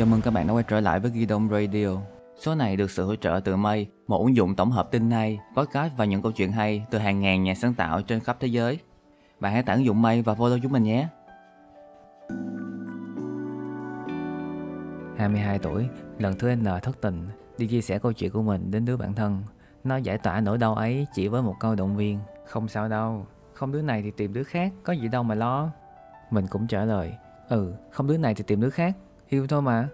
Chào mừng các bạn đã quay trở lại với Ghi Đông Radio. Số này được sự hỗ trợ từ Mây, một ứng dụng tổng hợp tin hay, podcast và những câu chuyện hay từ hàng ngàn nhà sáng tạo trên khắp thế giới. Bạn hãy tải ứng dụng Mây và follow chúng mình nhé. 22 tuổi, lần thứ N thất tình, đi chia sẻ câu chuyện của mình đến đứa bạn thân. Nó giải tỏa nỗi đau ấy chỉ với một câu động viên. Không sao đâu, không đứa này thì tìm đứa khác, có gì đâu mà lo. Mình cũng trả lời, ừ, không đứa này thì tìm đứa khác, yêu thôi mà.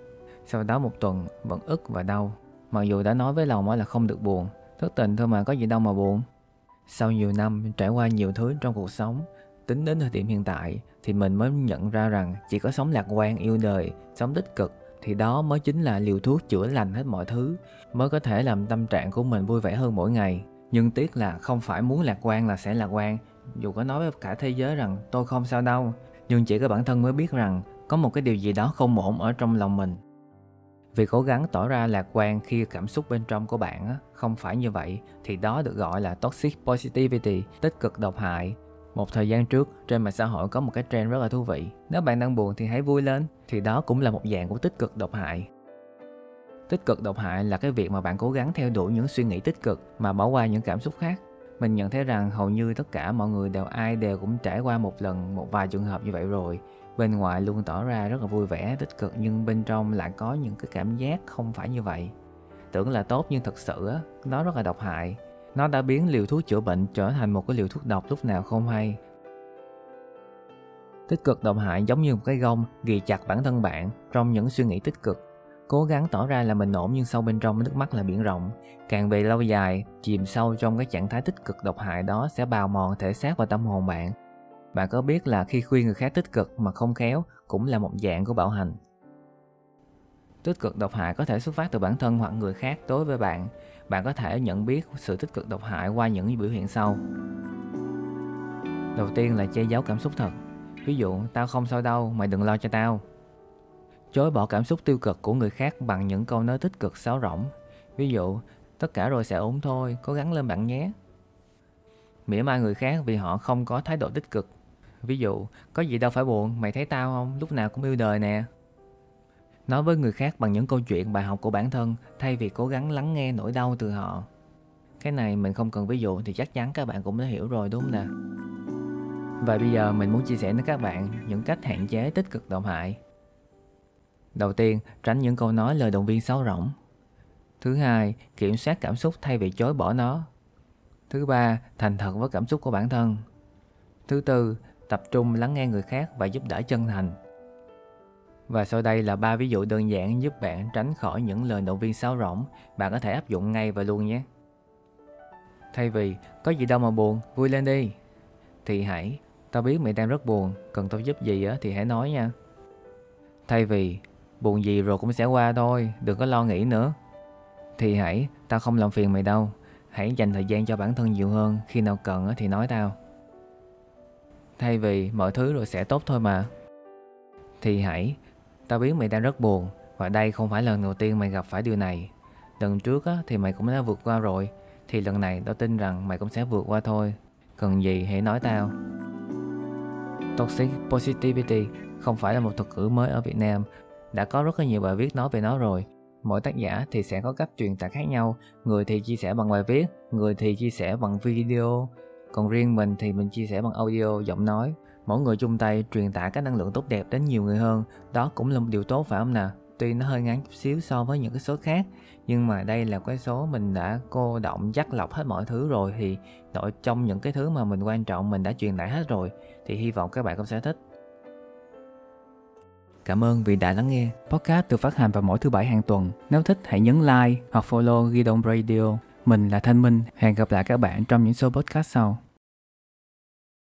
Sau đó một tuần vẫn ức và đau. Mặc dù đã nói với lòng là không được buồn, thất tình thôi mà có gì đâu mà buồn. Sau nhiều năm trải qua nhiều thứ trong cuộc sống, tính đến thời điểm hiện tại thì mình mới nhận ra rằng chỉ có sống lạc quan yêu đời, sống tích cực thì đó mới chính là liều thuốc chữa lành hết mọi thứ, mới có thể làm tâm trạng của mình vui vẻ hơn mỗi ngày. Nhưng tiếc là không phải muốn lạc quan là sẽ lạc quan, dù có nói với cả thế giới rằng tôi không sao đâu, nhưng chỉ có bản thân mới biết rằng có một cái điều gì đó không ổn ở trong lòng mình. Vì cố gắng tỏ ra lạc quan khi cảm xúc bên trong của bạn không phải như vậy thì đó được gọi là toxic positivity, tích cực độc hại. Một thời gian trước, trên mạng xã hội có một cái trend rất là thú vị. Nếu bạn đang buồn thì hãy vui lên, thì đó cũng là một dạng của tích cực độc hại. Tích cực độc hại là cái việc mà bạn cố gắng theo đuổi những suy nghĩ tích cực mà bỏ qua những cảm xúc khác. Mình nhận thấy rằng hầu như tất cả mọi người đều ai đều cũng trải qua một lần một vài trường hợp như vậy rồi bên ngoài luôn tỏ ra rất là vui vẻ, tích cực, nhưng bên trong lại có những cái cảm giác không phải như vậy. Tưởng là tốt nhưng thật sự á, nó rất là độc hại. Nó đã biến liều thuốc chữa bệnh trở thành một cái liều thuốc độc lúc nào không hay. Tích cực, độc hại giống như một cái gông, ghi chặt bản thân bạn trong những suy nghĩ tích cực. Cố gắng tỏ ra là mình ổn nhưng sâu bên trong nước mắt là biển rộng. Càng về lâu dài, chìm sâu trong cái trạng thái tích cực độc hại đó sẽ bào mòn thể xác và tâm hồn bạn bạn có biết là khi khuyên người khác tích cực mà không khéo cũng là một dạng của bạo hành. Tích cực độc hại có thể xuất phát từ bản thân hoặc người khác đối với bạn. Bạn có thể nhận biết sự tích cực độc hại qua những biểu hiện sau. Đầu tiên là che giấu cảm xúc thật. Ví dụ, tao không sao đâu, mày đừng lo cho tao. Chối bỏ cảm xúc tiêu cực của người khác bằng những câu nói tích cực sáo rỗng. Ví dụ, tất cả rồi sẽ ổn thôi, cố gắng lên bạn nhé. Mỉa mai người khác vì họ không có thái độ tích cực Ví dụ, có gì đâu phải buồn, mày thấy tao không, lúc nào cũng yêu đời nè. Nói với người khác bằng những câu chuyện bài học của bản thân thay vì cố gắng lắng nghe nỗi đau từ họ. Cái này mình không cần ví dụ thì chắc chắn các bạn cũng đã hiểu rồi đúng không nè. Và bây giờ mình muốn chia sẻ với các bạn những cách hạn chế tích cực độc hại. Đầu tiên, tránh những câu nói lời động viên sáo rỗng. Thứ hai, kiểm soát cảm xúc thay vì chối bỏ nó. Thứ ba, thành thật với cảm xúc của bản thân. Thứ tư, tập trung lắng nghe người khác và giúp đỡ chân thành. Và sau đây là ba ví dụ đơn giản giúp bạn tránh khỏi những lời động viên sáo rỗng, bạn có thể áp dụng ngay và luôn nhé. Thay vì có gì đâu mà buồn, vui lên đi. Thì hãy, tao biết mày đang rất buồn, cần tao giúp gì á thì hãy nói nha. Thay vì buồn gì rồi cũng sẽ qua thôi, đừng có lo nghĩ nữa. Thì hãy, tao không làm phiền mày đâu, hãy dành thời gian cho bản thân nhiều hơn, khi nào cần thì nói tao thay vì mọi thứ rồi sẽ tốt thôi mà. Thì hãy tao biết mày đang rất buồn và đây không phải lần đầu tiên mày gặp phải điều này. Lần trước á, thì mày cũng đã vượt qua rồi thì lần này tao tin rằng mày cũng sẽ vượt qua thôi. Cần gì hãy nói tao. Toxic positivity không phải là một thuật ngữ mới ở việt nam. Đã có rất là nhiều bài viết nói về nó rồi. Mỗi tác giả thì sẽ có cách truyền tải khác nhau. Người thì chia sẻ bằng bài viết người thì chia sẻ bằng video còn riêng mình thì mình chia sẻ bằng audio, giọng nói. Mỗi người chung tay truyền tải các năng lượng tốt đẹp đến nhiều người hơn, đó cũng là một điều tốt phải không nào? Tuy nó hơi ngắn chút xíu so với những cái số khác, nhưng mà đây là cái số mình đã cô động chắc lọc hết mọi thứ rồi thì nội trong những cái thứ mà mình quan trọng mình đã truyền tải hết rồi thì hy vọng các bạn cũng sẽ thích. Cảm ơn vì đã lắng nghe. Podcast được phát hành vào mỗi thứ bảy hàng tuần. Nếu thích hãy nhấn like hoặc follow Ghi Radio mình là Thanh Minh, hẹn gặp lại các bạn trong những số podcast sau.